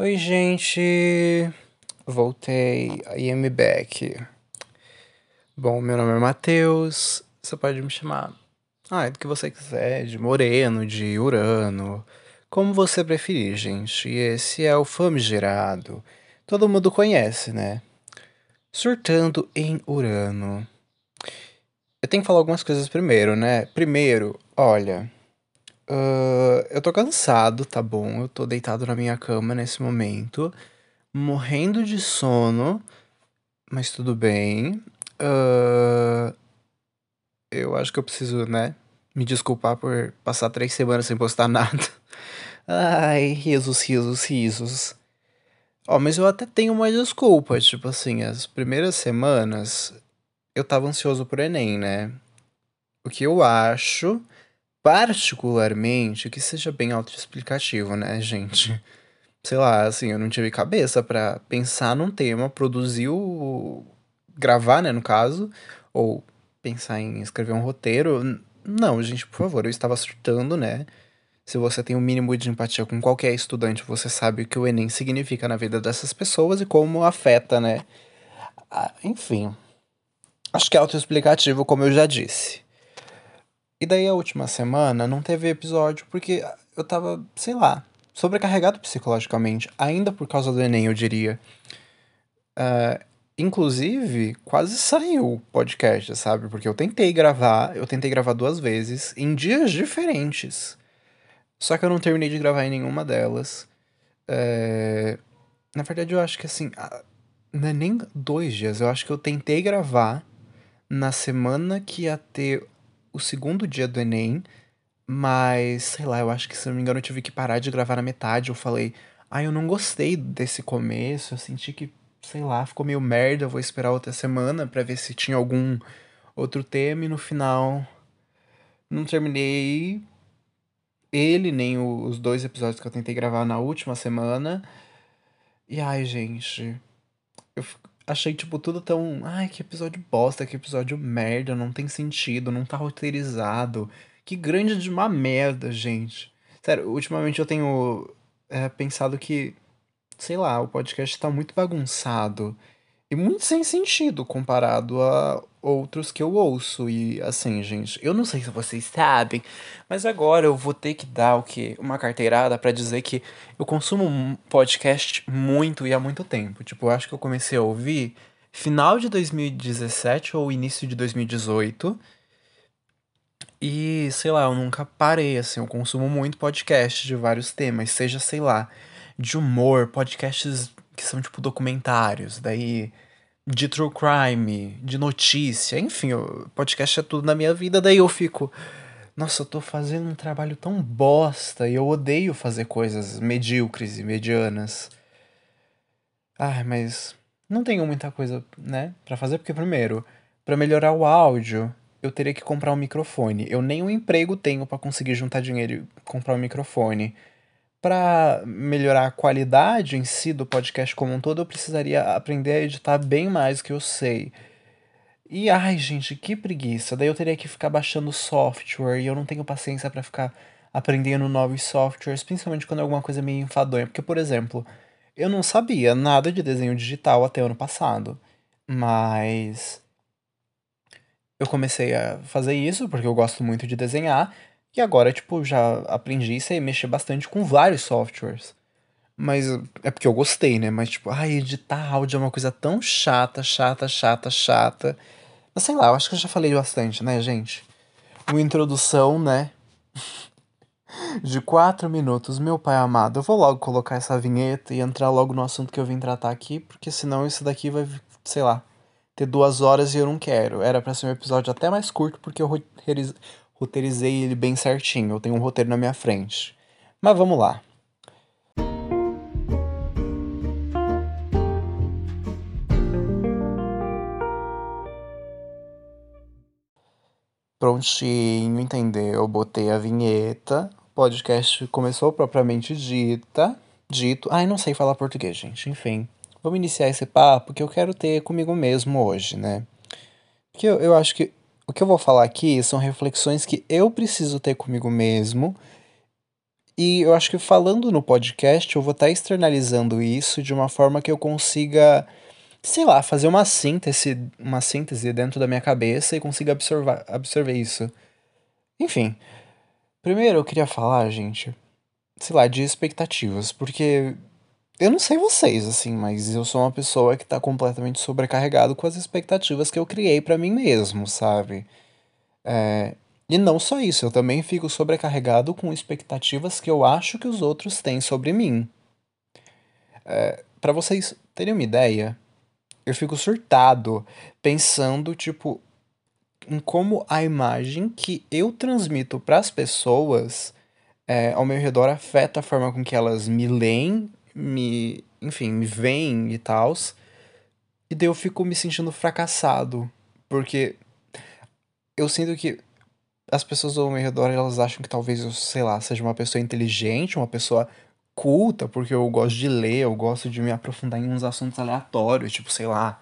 Oi, gente! Voltei, I am back. Bom, meu nome é Matheus, você pode me chamar ah, do que você quiser, de Moreno, de Urano, como você preferir, gente. E esse é o famigerado. Todo mundo conhece, né? Surtando em Urano. Eu tenho que falar algumas coisas primeiro, né? Primeiro, olha. Uh, eu tô cansado, tá bom? Eu tô deitado na minha cama nesse momento, morrendo de sono, mas tudo bem. Uh, eu acho que eu preciso, né, me desculpar por passar três semanas sem postar nada. Ai, risos, risos, risos. Ó, oh, mas eu até tenho uma desculpa, tipo assim, as primeiras semanas eu tava ansioso por Enem, né? O que eu acho particularmente que seja bem autoexplicativo, né, gente? Sei lá, assim, eu não tive cabeça para pensar num tema, produzir o. gravar, né, no caso, ou pensar em escrever um roteiro. Não, gente, por favor, eu estava surtando, né? Se você tem o um mínimo de empatia com qualquer estudante, você sabe o que o Enem significa na vida dessas pessoas e como afeta, né? Ah, enfim. Acho que é autoexplicativo, como eu já disse. E daí a última semana não teve episódio porque eu tava, sei lá, sobrecarregado psicologicamente, ainda por causa do Enem, eu diria. Uh, inclusive, quase saiu o podcast, sabe? Porque eu tentei gravar, eu tentei gravar duas vezes, em dias diferentes. Só que eu não terminei de gravar em nenhuma delas. É... Na verdade, eu acho que assim. Não é nem dois dias, eu acho que eu tentei gravar na semana que ia ter o segundo dia do Enem, mas sei lá, eu acho que se não me engano eu tive que parar de gravar na metade. Eu falei, ah, eu não gostei desse começo, eu senti que, sei lá, ficou meio merda, eu vou esperar outra semana para ver se tinha algum outro tema e no final não terminei ele, nem os dois episódios que eu tentei gravar na última semana. E ai, gente, eu achei, tipo, tudo tão. Ai, que episódio bosta, que episódio merda, não tem sentido, não tá roteirizado. Que grande de uma merda, gente. Sério, ultimamente eu tenho é, pensado que, sei lá, o podcast tá muito bagunçado. E muito sem sentido comparado a outros que eu ouço. E assim, gente, eu não sei se vocês sabem, mas agora eu vou ter que dar o que? Uma carteirada para dizer que eu consumo podcast muito e há muito tempo. Tipo, eu acho que eu comecei a ouvir final de 2017 ou início de 2018. E, sei lá, eu nunca parei, assim, eu consumo muito podcast de vários temas, seja, sei lá, de humor, podcasts que são tipo documentários, daí de true crime, de notícia, enfim, o podcast é tudo na minha vida, daí eu fico, nossa, eu tô fazendo um trabalho tão bosta e eu odeio fazer coisas medíocres e medianas. Ai, mas não tenho muita coisa, né, para fazer porque primeiro, para melhorar o áudio, eu teria que comprar um microfone. Eu nem um emprego tenho para conseguir juntar dinheiro e comprar um microfone para melhorar a qualidade em si do podcast como um todo, eu precisaria aprender a editar bem mais que eu sei. E ai, gente, que preguiça. Daí eu teria que ficar baixando software e eu não tenho paciência para ficar aprendendo novos softwares, principalmente quando é alguma coisa meio enfadonha. Porque, por exemplo, eu não sabia nada de desenho digital até ano passado, mas eu comecei a fazer isso porque eu gosto muito de desenhar e agora, tipo, já aprendi isso e mexer bastante com vários softwares. Mas é porque eu gostei, né? Mas, tipo, ai, editar áudio é uma coisa tão chata, chata, chata, chata. Mas sei lá, eu acho que eu já falei bastante, né, gente? Uma introdução, né? De quatro minutos, meu pai amado. Eu vou logo colocar essa vinheta e entrar logo no assunto que eu vim tratar aqui, porque senão isso daqui vai, sei lá, ter duas horas e eu não quero. Era pra ser um episódio até mais curto, porque eu roteirizei ele bem certinho. Eu tenho um roteiro na minha frente. Mas vamos lá. Prontinho, entendeu? Botei a vinheta. O podcast começou propriamente dita. Dito. Ai, não sei falar português, gente. Enfim. Vamos iniciar esse papo que eu quero ter comigo mesmo hoje, né? Porque eu, eu acho que o que eu vou falar aqui são reflexões que eu preciso ter comigo mesmo E eu acho que falando no podcast, eu vou estar tá externalizando isso de uma forma que eu consiga, sei lá, fazer uma síntese, uma síntese dentro da minha cabeça e consiga absorver, absorver isso. Enfim, primeiro eu queria falar, gente, sei lá, de expectativas, porque eu não sei vocês, assim, mas eu sou uma pessoa que tá completamente sobrecarregado com as expectativas que eu criei para mim mesmo, sabe? É, e não só isso, eu também fico sobrecarregado com expectativas que eu acho que os outros têm sobre mim. É, para vocês terem uma ideia, eu fico surtado pensando, tipo, em como a imagem que eu transmito para as pessoas é, ao meu redor afeta a forma com que elas me leem me, enfim, me veem e tal. E daí eu fico me sentindo fracassado, porque eu sinto que as pessoas ao meu redor, elas acham que talvez eu, sei lá, seja uma pessoa inteligente, uma pessoa culta, porque eu gosto de ler, eu gosto de me aprofundar em uns assuntos aleatórios, tipo, sei lá,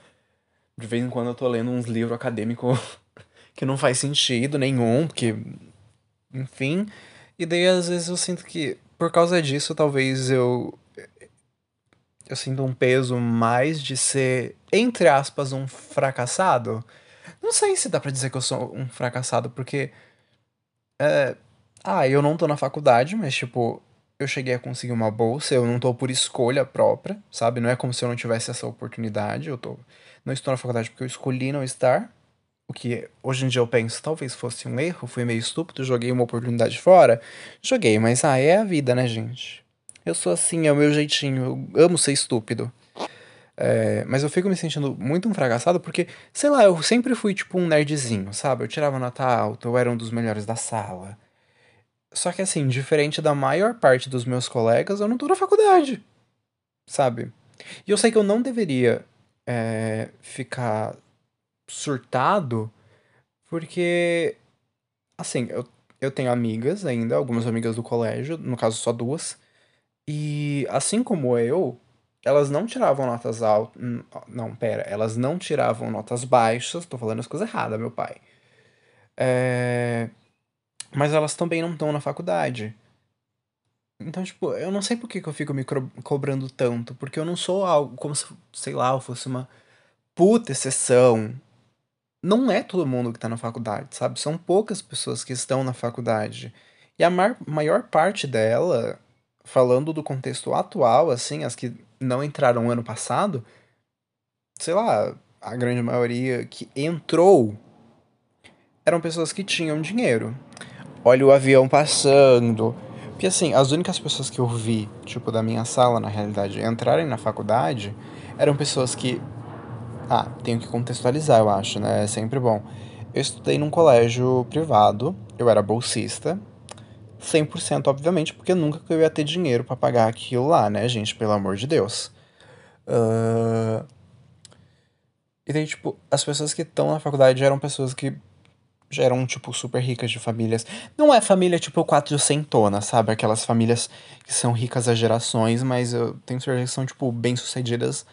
de vez em quando eu tô lendo uns livros acadêmicos que não faz sentido nenhum, porque enfim, e daí às vezes eu sinto que por causa disso talvez eu eu sinto um peso mais de ser, entre aspas, um fracassado. Não sei se dá pra dizer que eu sou um fracassado, porque. É, ah, eu não tô na faculdade, mas, tipo, eu cheguei a conseguir uma bolsa, eu não tô por escolha própria, sabe? Não é como se eu não tivesse essa oportunidade, eu tô. Não estou na faculdade porque eu escolhi não estar. O que hoje em dia eu penso, talvez fosse um erro, fui meio estúpido, joguei uma oportunidade fora. Joguei, mas ah, é a vida, né, gente? Eu sou assim, é o meu jeitinho. Eu amo ser estúpido. É, mas eu fico me sentindo muito um fracassado porque, sei lá, eu sempre fui tipo um nerdzinho, sabe? Eu tirava nota alta, eu era um dos melhores da sala. Só que assim, diferente da maior parte dos meus colegas, eu não tô na faculdade, sabe? E eu sei que eu não deveria é, ficar surtado porque, assim, eu, eu tenho amigas ainda, algumas amigas do colégio, no caso só duas, e assim como eu, elas não tiravam notas altas. Não, pera, elas não tiravam notas baixas. Tô falando as coisas erradas, meu pai. É... Mas elas também não estão na faculdade. Então, tipo, eu não sei por que, que eu fico me cobrando tanto. Porque eu não sou algo como se, sei lá, eu fosse uma puta exceção. Não é todo mundo que tá na faculdade, sabe? São poucas pessoas que estão na faculdade. E a maior parte dela falando do contexto atual, assim, as que não entraram ano passado, sei lá, a grande maioria que entrou eram pessoas que tinham dinheiro. Olha o avião passando. Porque assim, as únicas pessoas que eu vi, tipo, da minha sala, na realidade, entrarem na faculdade, eram pessoas que. Ah, tenho que contextualizar, eu acho, né? É sempre bom. Eu estudei num colégio privado, eu era bolsista, 100%, obviamente, porque nunca eu ia ter dinheiro para pagar aquilo lá, né, gente? Pelo amor de Deus. Uh... E daí, tipo, as pessoas que estão na faculdade eram pessoas que já eram, tipo, super ricas de famílias. Não é família, tipo, quatrocentona, sabe? Aquelas famílias que são ricas há gerações, mas eu tenho certeza que são, tipo, bem-sucedidas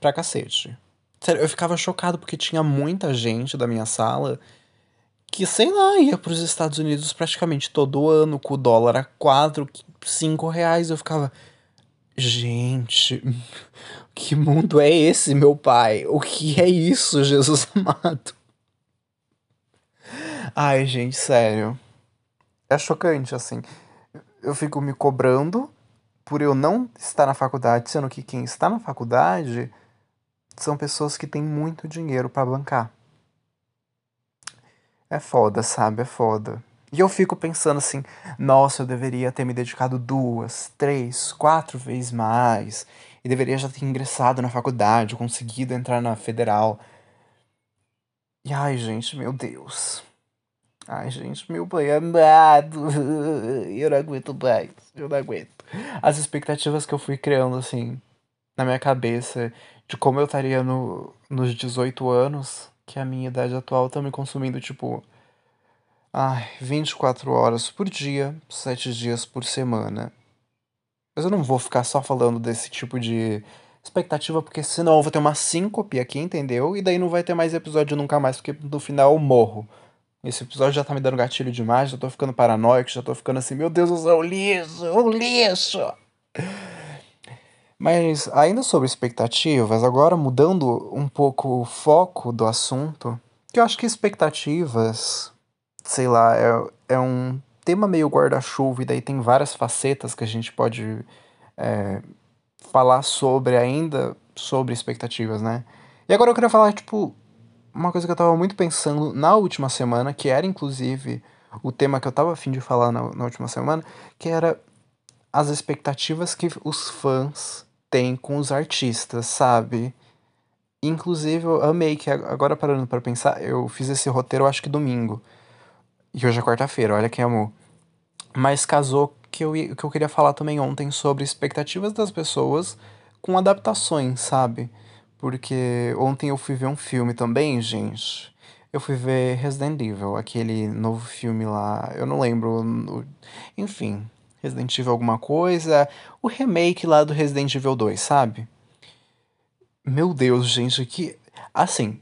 pra cacete. Sério, eu ficava chocado porque tinha muita gente da minha sala que, sei lá, ia para os Estados Unidos praticamente todo ano, com o dólar a 4, 5 reais. Eu ficava, gente, que mundo é esse, meu pai? O que é isso, Jesus amado? Ai, gente, sério. É chocante, assim. Eu fico me cobrando por eu não estar na faculdade, sendo que quem está na faculdade são pessoas que têm muito dinheiro para bancar. É foda, sabe? É foda. E eu fico pensando assim, nossa, eu deveria ter me dedicado duas, três, quatro vezes mais. E deveria já ter ingressado na faculdade, conseguido entrar na federal. E ai, gente, meu Deus. Ai, gente, meu pai amado. Eu não aguento mais. Eu não aguento. As expectativas que eu fui criando, assim, na minha cabeça, de como eu estaria no, nos 18 anos que a minha idade atual tá me consumindo, tipo, ai, 24 horas por dia, 7 dias por semana. Mas eu não vou ficar só falando desse tipo de expectativa, porque senão eu vou ter uma síncope aqui, entendeu? E daí não vai ter mais episódio nunca mais, porque no final eu morro. Esse episódio já tá me dando gatilho demais, já tô ficando paranoico, já tô ficando assim, meu Deus, o lixo, o lixo. Mas ainda sobre expectativas, agora mudando um pouco o foco do assunto, que eu acho que expectativas, sei lá, é, é um tema meio guarda-chuva, e daí tem várias facetas que a gente pode é, falar sobre ainda sobre expectativas, né? E agora eu queria falar, tipo, uma coisa que eu tava muito pensando na última semana, que era inclusive o tema que eu tava afim de falar na, na última semana, que era as expectativas que os fãs têm com os artistas, sabe? Inclusive, eu amei que agora parando para pensar, eu fiz esse roteiro acho que domingo. E hoje é quarta-feira, olha que amor. Mas casou que eu, que eu queria falar também ontem sobre expectativas das pessoas com adaptações, sabe? Porque ontem eu fui ver um filme também, gente. Eu fui ver Resident Evil, aquele novo filme lá. Eu não lembro. Enfim, Resident Evil alguma coisa. O remake lá do Resident Evil 2, sabe? Meu Deus, gente, que. Assim,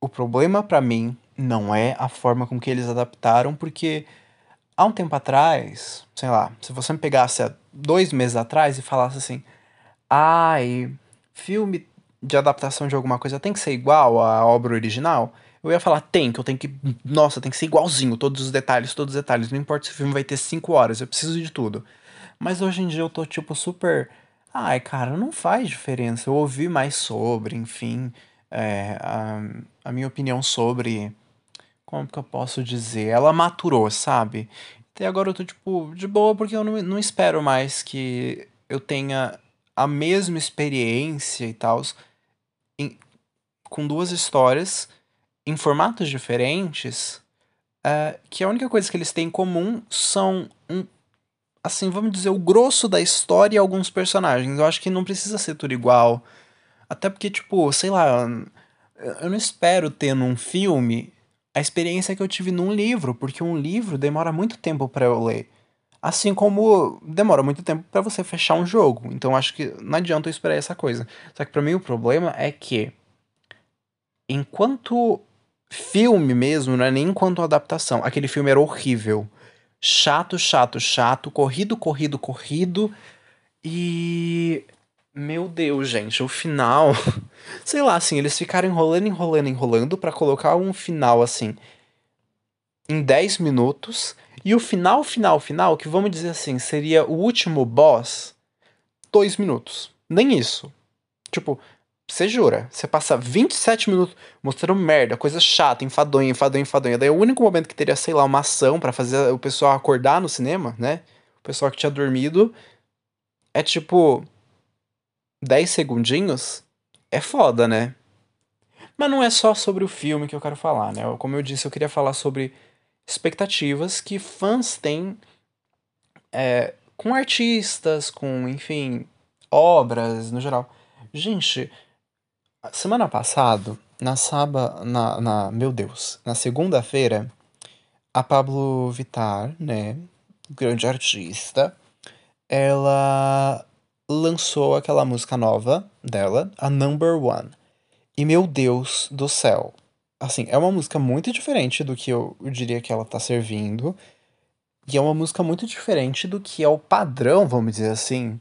o problema para mim não é a forma com que eles adaptaram, porque há um tempo atrás, sei lá, se você me pegasse há dois meses atrás e falasse assim: ai, filme de adaptação de alguma coisa tem que ser igual à obra original? Eu ia falar, tem, que eu tenho que. Nossa, tem que ser igualzinho, todos os detalhes, todos os detalhes. Não importa se o filme vai ter 5 horas, eu preciso de tudo. Mas hoje em dia eu tô, tipo, super. Ai, cara, não faz diferença. Eu ouvi mais sobre, enfim. É, a, a minha opinião sobre. Como que eu posso dizer? Ela maturou, sabe? Até agora eu tô, tipo, de boa, porque eu não, não espero mais que eu tenha a mesma experiência e tal com duas histórias em formatos diferentes, uh, que a única coisa que eles têm em comum são um, assim, vamos dizer, o grosso da história e alguns personagens. Eu acho que não precisa ser tudo igual. Até porque, tipo, sei lá, eu não espero ter num filme a experiência que eu tive num livro, porque um livro demora muito tempo para eu ler. Assim como demora muito tempo para você fechar um jogo. Então acho que não adianta eu esperar essa coisa. Só que para mim o problema é que enquanto filme mesmo, não é nem enquanto adaptação, aquele filme era horrível. Chato, chato, chato, corrido, corrido, corrido. E meu Deus, gente, o final, sei lá, assim, eles ficaram enrolando, enrolando, enrolando para colocar um final assim em 10 minutos e o final, final, final, que vamos dizer assim, seria o último boss, dois minutos. Nem isso. Tipo, você jura, você passa 27 minutos mostrando merda, coisa chata, enfadonha, enfadonha, enfadonha. Daí o único momento que teria, sei lá, uma ação para fazer o pessoal acordar no cinema, né? O pessoal que tinha dormido, é tipo 10 segundinhos. É foda, né? Mas não é só sobre o filme que eu quero falar, né? Como eu disse, eu queria falar sobre expectativas que fãs têm é, com artistas, com, enfim, obras no geral. Gente, semana passada, na sábado, na, na, meu Deus, na segunda-feira, a Pablo Vittar, né, grande artista, ela lançou aquela música nova dela, a Number One. E meu Deus do céu, assim, é uma música muito diferente do que eu, eu diria que ela tá servindo. E é uma música muito diferente do que é o padrão, vamos dizer assim.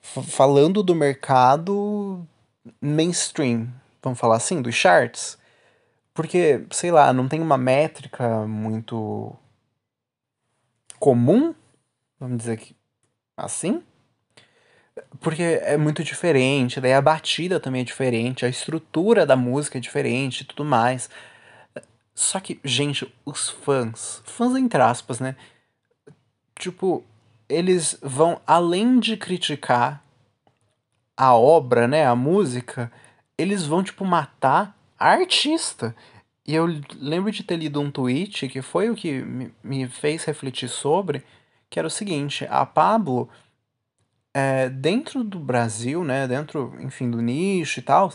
Falando do mercado mainstream, vamos falar assim, dos charts. Porque, sei lá, não tem uma métrica muito comum, vamos dizer que assim. Porque é muito diferente, daí a batida também é diferente, a estrutura da música é diferente e tudo mais. Só que, gente, os fãs, fãs entre aspas, né? Tipo, eles vão além de criticar a obra, né, a música, eles vão tipo matar a artista. E eu lembro de ter lido um tweet que foi o que me fez refletir sobre, que era o seguinte, a Pablo é, dentro do Brasil, né, dentro, enfim, do nicho e tal,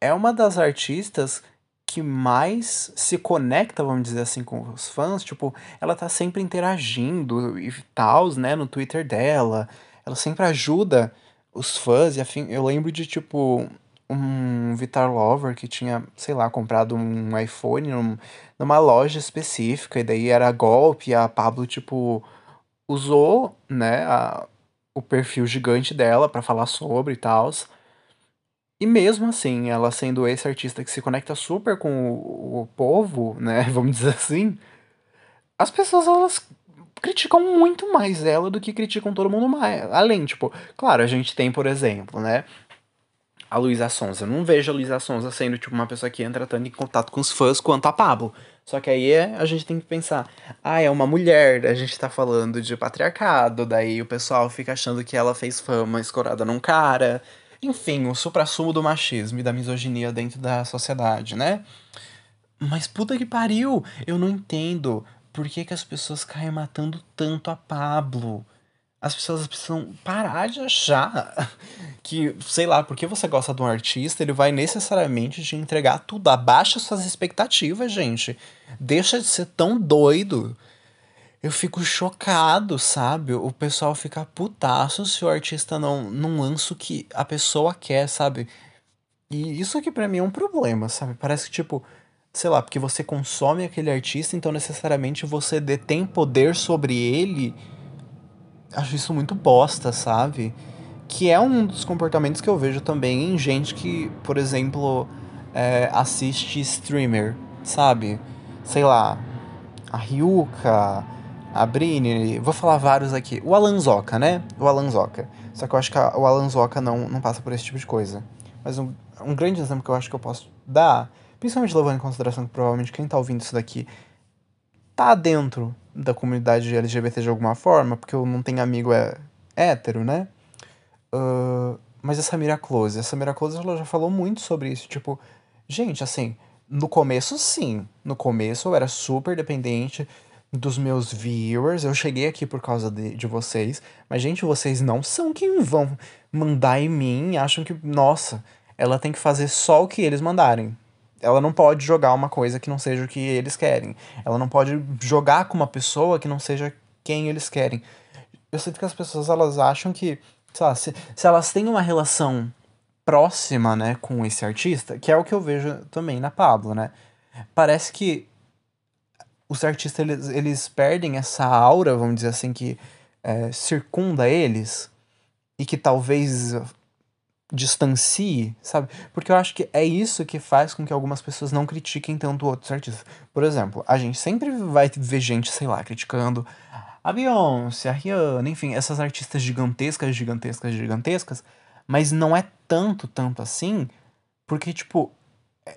é uma das artistas que mais se conecta, vamos dizer assim, com os fãs. Tipo, ela tá sempre interagindo e tal, né, no Twitter dela. Ela sempre ajuda os fãs e afim. Eu lembro de, tipo, um Vitar Lover que tinha, sei lá, comprado um iPhone num, numa loja específica, e daí era golpe, e a Pablo, tipo, usou, né, a, o perfil gigante dela para falar sobre e tal. E mesmo assim, ela sendo esse artista que se conecta super com o, o povo, né, vamos dizer assim, as pessoas elas criticam muito mais ela do que criticam todo mundo mais. Além, tipo, claro, a gente tem, por exemplo, né, a Luísa Sonza. Eu não vejo a Luísa Sonza sendo, tipo, uma pessoa que entra tanto em contato com os fãs quanto a Pablo. Só que aí é, a gente tem que pensar, ah, é uma mulher, a gente tá falando de patriarcado, daí o pessoal fica achando que ela fez fama escorada num cara. Enfim, o supra-sumo do machismo e da misoginia dentro da sociedade, né? Mas puta que pariu! Eu não entendo por que, que as pessoas caem matando tanto a Pablo as pessoas precisam parar de achar que, sei lá, porque você gosta de um artista, ele vai necessariamente te entregar tudo. Abaixa suas expectativas, gente. Deixa de ser tão doido. Eu fico chocado, sabe? O pessoal fica putaço se o artista não, não lança o que a pessoa quer, sabe? E isso aqui para mim é um problema, sabe? Parece que, tipo, sei lá, porque você consome aquele artista, então necessariamente você detém poder sobre ele acho isso muito bosta, sabe? Que é um dos comportamentos que eu vejo também em gente que, por exemplo, é, assiste streamer, sabe? Sei lá, a Ryuka, a Brini, vou falar vários aqui. O Alanzoca, né? O Alanzoca. Só que eu acho que a, o Alanzoca não, não passa por esse tipo de coisa. Mas um, um grande exemplo que eu acho que eu posso dar, principalmente levando em consideração que provavelmente quem tá ouvindo isso daqui tá dentro da comunidade LGBT de alguma forma, porque eu não tenho amigo é, hétero, né? Uh, mas essa Samira Close, a Samira Close ela já falou muito sobre isso, tipo, gente, assim, no começo sim, no começo eu era super dependente dos meus viewers, eu cheguei aqui por causa de, de vocês, mas gente, vocês não são quem vão mandar em mim, acham que, nossa, ela tem que fazer só o que eles mandarem, ela não pode jogar uma coisa que não seja o que eles querem. Ela não pode jogar com uma pessoa que não seja quem eles querem. Eu sinto que as pessoas elas acham que, sei lá, se, se elas têm uma relação próxima, né, com esse artista, que é o que eu vejo também na Pablo, né? Parece que os artistas eles, eles perdem essa aura, vamos dizer assim, que é, circunda eles e que talvez distancie, sabe? Porque eu acho que é isso que faz com que algumas pessoas não critiquem tanto outros artistas. Por exemplo, a gente sempre vai ver gente, sei lá, criticando a Beyoncé, a Rihanna, enfim, essas artistas gigantescas, gigantescas, gigantescas, mas não é tanto, tanto assim, porque, tipo,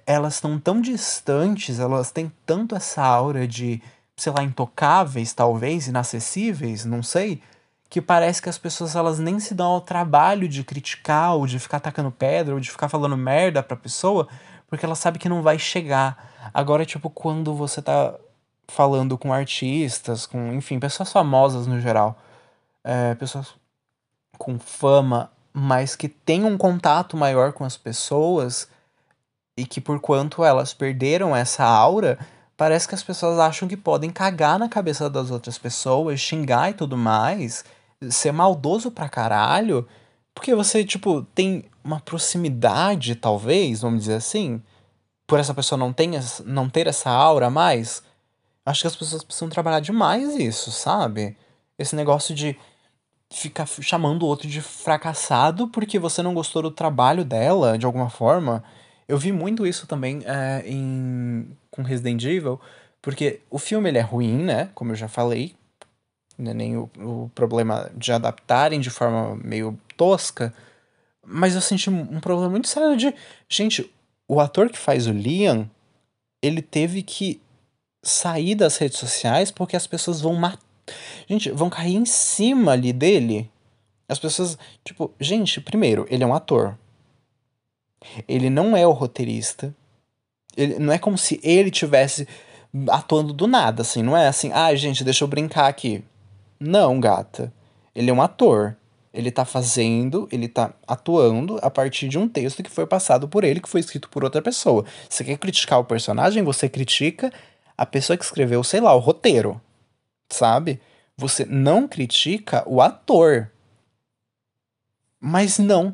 elas estão tão distantes, elas têm tanto essa aura de, sei lá, intocáveis, talvez, inacessíveis, não sei, que parece que as pessoas elas nem se dão ao trabalho de criticar ou de ficar atacando pedra ou de ficar falando merda pra pessoa, porque ela sabe que não vai chegar. Agora, tipo, quando você tá falando com artistas, com, enfim, pessoas famosas no geral, é, pessoas com fama, mas que têm um contato maior com as pessoas e que por quanto elas perderam essa aura, parece que as pessoas acham que podem cagar na cabeça das outras pessoas, xingar e tudo mais ser maldoso pra caralho, porque você, tipo, tem uma proximidade, talvez, vamos dizer assim, por essa pessoa não, não ter essa aura mais. Acho que as pessoas precisam trabalhar demais isso, sabe? Esse negócio de ficar chamando o outro de fracassado porque você não gostou do trabalho dela, de alguma forma. Eu vi muito isso também é, em, com Resident Evil, porque o filme ele é ruim, né? Como eu já falei, né, nem o, o problema de adaptarem de forma meio tosca, mas eu senti um problema muito sério de. Gente, o ator que faz o Liam, ele teve que sair das redes sociais porque as pessoas vão matar. Gente, vão cair em cima ali dele. As pessoas. Tipo, gente, primeiro, ele é um ator. Ele não é o roteirista. Ele, não é como se ele tivesse atuando do nada, assim. Não é assim, ah, gente, deixa eu brincar aqui. Não, gata. Ele é um ator. Ele tá fazendo, ele tá atuando a partir de um texto que foi passado por ele, que foi escrito por outra pessoa. Você quer criticar o personagem, você critica a pessoa que escreveu, sei lá, o roteiro. Sabe? Você não critica o ator. Mas não.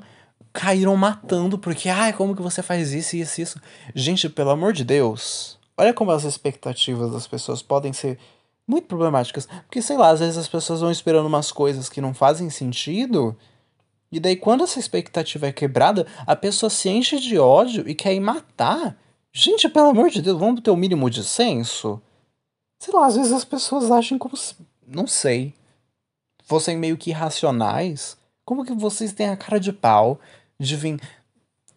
caíram matando porque, ai, como que você faz isso, isso, isso. Gente, pelo amor de Deus, olha como as expectativas das pessoas podem ser muito problemáticas. Porque, sei lá, às vezes as pessoas vão esperando umas coisas que não fazem sentido. E daí, quando essa expectativa é quebrada, a pessoa se enche de ódio e quer ir matar. Gente, pelo amor de Deus, vamos ter o um mínimo de senso? Sei lá, às vezes as pessoas acham como. Se, não sei. Fossem meio que irracionais. Como que vocês têm a cara de pau de vir.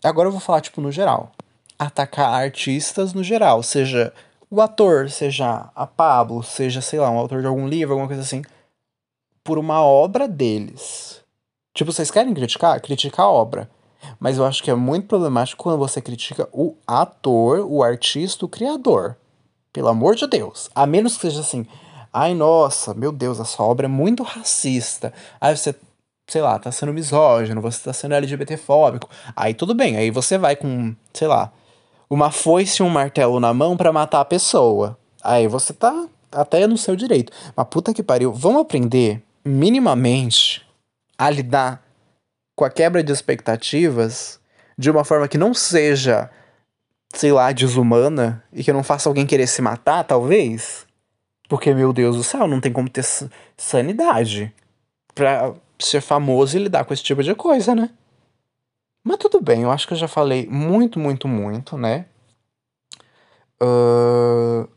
Agora eu vou falar, tipo, no geral. Atacar artistas no geral, seja o ator, seja a Pablo, seja, sei lá, um autor de algum livro, alguma coisa assim, por uma obra deles. Tipo, vocês querem criticar? Criticar a obra. Mas eu acho que é muito problemático quando você critica o ator, o artista, o criador. Pelo amor de Deus. A menos que seja assim. Ai, nossa, meu Deus, essa obra é muito racista. Aí você, sei lá, tá sendo misógino, você tá sendo LGBTfóbico. Aí tudo bem, aí você vai com, sei lá, uma foice e um martelo na mão para matar a pessoa. Aí você tá até no seu direito. Mas puta que pariu, vamos aprender minimamente a lidar com a quebra de expectativas de uma forma que não seja, sei lá, desumana e que não faça alguém querer se matar, talvez. Porque, meu Deus do céu, não tem como ter sanidade pra ser famoso e lidar com esse tipo de coisa, né? Mas tudo bem, eu acho que eu já falei muito, muito, muito, né? Uh...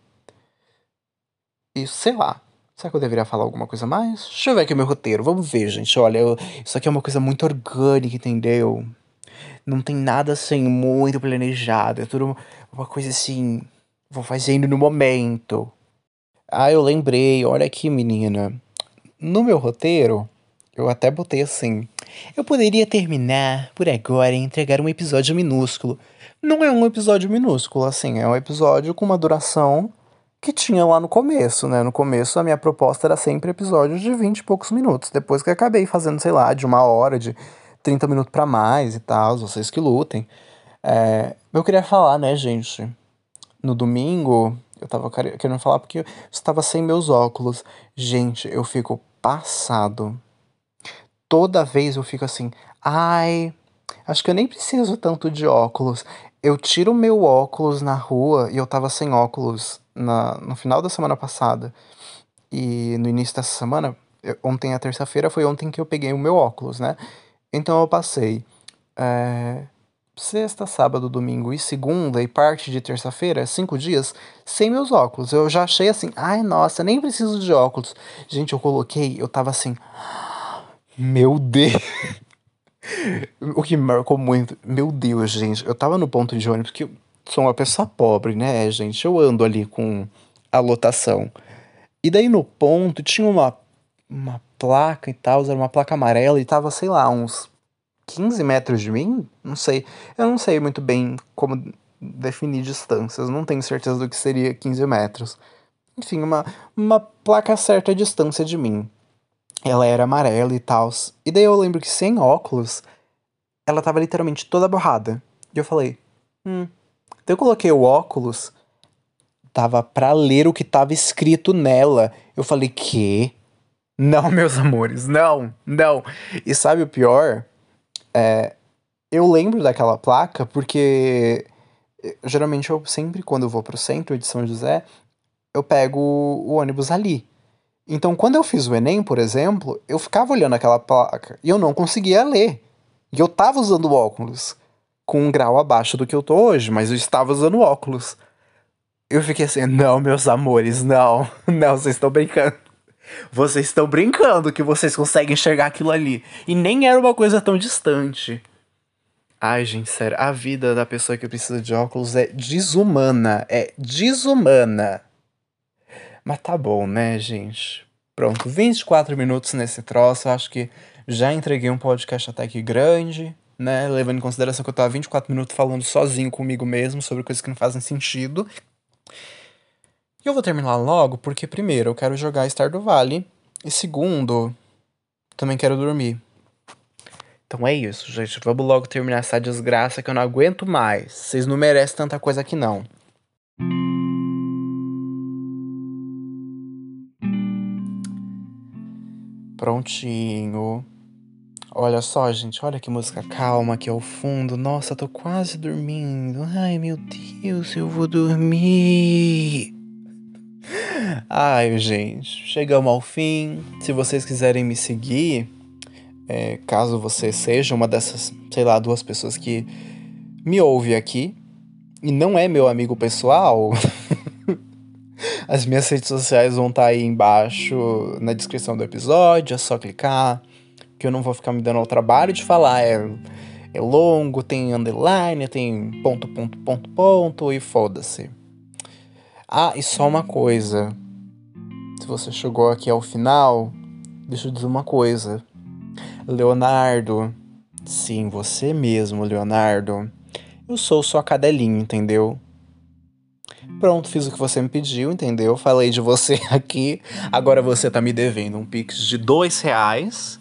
E sei lá. Será que eu deveria falar alguma coisa mais? Deixa eu ver aqui o meu roteiro. Vamos ver, gente. Olha, eu... isso aqui é uma coisa muito orgânica, entendeu? Não tem nada assim muito planejado. É tudo uma coisa assim. Vou fazendo no momento. Ah, eu lembrei. Olha aqui, menina. No meu roteiro, eu até botei assim. Eu poderia terminar por agora e entregar um episódio minúsculo. Não é um episódio minúsculo, assim, é um episódio com uma duração que tinha lá no começo, né? No começo a minha proposta era sempre episódios de 20 e poucos minutos. Depois que eu acabei fazendo, sei lá, de uma hora, de 30 minutos para mais e tal, vocês que lutem. É, eu queria falar, né, gente? No domingo, eu tava querendo falar porque eu estava sem meus óculos. Gente, eu fico passado toda vez eu fico assim, ai, acho que eu nem preciso tanto de óculos. Eu tiro meu óculos na rua e eu tava sem óculos na, no final da semana passada. E no início dessa semana, eu, ontem a terça-feira foi ontem que eu peguei o meu óculos, né? Então eu passei é, sexta, sábado, domingo e segunda e parte de terça-feira, cinco dias, sem meus óculos. Eu já achei assim, ai nossa, nem preciso de óculos. Gente, eu coloquei, eu tava assim. Meu Deus. o que me marcou muito. Meu Deus, gente. Eu tava no ponto de ônibus que eu sou uma pessoa pobre, né, gente? Eu ando ali com a lotação. E daí no ponto tinha uma, uma placa e tal, era uma placa amarela e tava, sei lá, uns 15 metros de mim? Não sei. Eu não sei muito bem como definir distâncias. Não tenho certeza do que seria 15 metros. Enfim, uma, uma placa a certa distância de mim ela era amarela e tal. E daí eu lembro que sem óculos, ela tava literalmente toda borrada. E eu falei, hum. Daí eu coloquei o óculos, tava pra ler o que tava escrito nela. Eu falei, que? Não, meus amores, não, não. E sabe o pior? É, eu lembro daquela placa porque geralmente eu sempre, quando eu vou pro centro de São José, eu pego o ônibus ali. Então, quando eu fiz o Enem, por exemplo, eu ficava olhando aquela placa e eu não conseguia ler. E eu tava usando óculos, com um grau abaixo do que eu tô hoje, mas eu estava usando óculos. Eu fiquei assim, não, meus amores, não, não, vocês estão brincando. Vocês estão brincando que vocês conseguem enxergar aquilo ali. E nem era uma coisa tão distante. Ai, gente, sério, a vida da pessoa que precisa de óculos é desumana. É desumana. Mas tá bom, né, gente? Pronto, 24 minutos nesse troço. Acho que já entreguei um podcast até aqui grande, né? Levando em consideração que eu tava 24 minutos falando sozinho comigo mesmo sobre coisas que não fazem sentido. E eu vou terminar logo porque, primeiro, eu quero jogar Star do Vale. E segundo, também quero dormir. Então é isso, gente. Vamos logo terminar essa desgraça que eu não aguento mais. Vocês não merecem tanta coisa aqui, não. Prontinho. Olha só, gente, olha que música calma aqui ao fundo. Nossa, tô quase dormindo. Ai, meu Deus, eu vou dormir. Ai, gente, chegamos ao fim. Se vocês quiserem me seguir, é, caso você seja uma dessas, sei lá, duas pessoas que me ouve aqui e não é meu amigo pessoal, as minhas redes sociais vão estar tá aí embaixo na descrição do episódio, é só clicar que eu não vou ficar me dando ao trabalho de falar. É, é longo, tem underline, tem ponto, ponto, ponto, ponto e foda-se. Ah, e só uma coisa. Se você chegou aqui ao final, deixa eu dizer uma coisa. Leonardo, sim, você mesmo, Leonardo. Eu sou sua cadelinha, entendeu? Pronto, fiz o que você me pediu, entendeu? Falei de você aqui. Agora você tá me devendo um pix de dois reais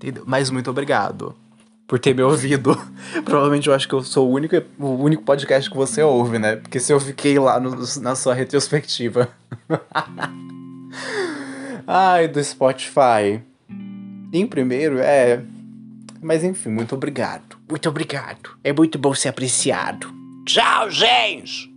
Entendeu? Mas muito obrigado por ter me ouvido. Provavelmente eu acho que eu sou o único, o único podcast que você ouve, né? Porque se eu fiquei lá no, na sua retrospectiva. Ai, do Spotify. Em primeiro, é. Mas enfim, muito obrigado. Muito obrigado. É muito bom ser apreciado. Tchau, gente!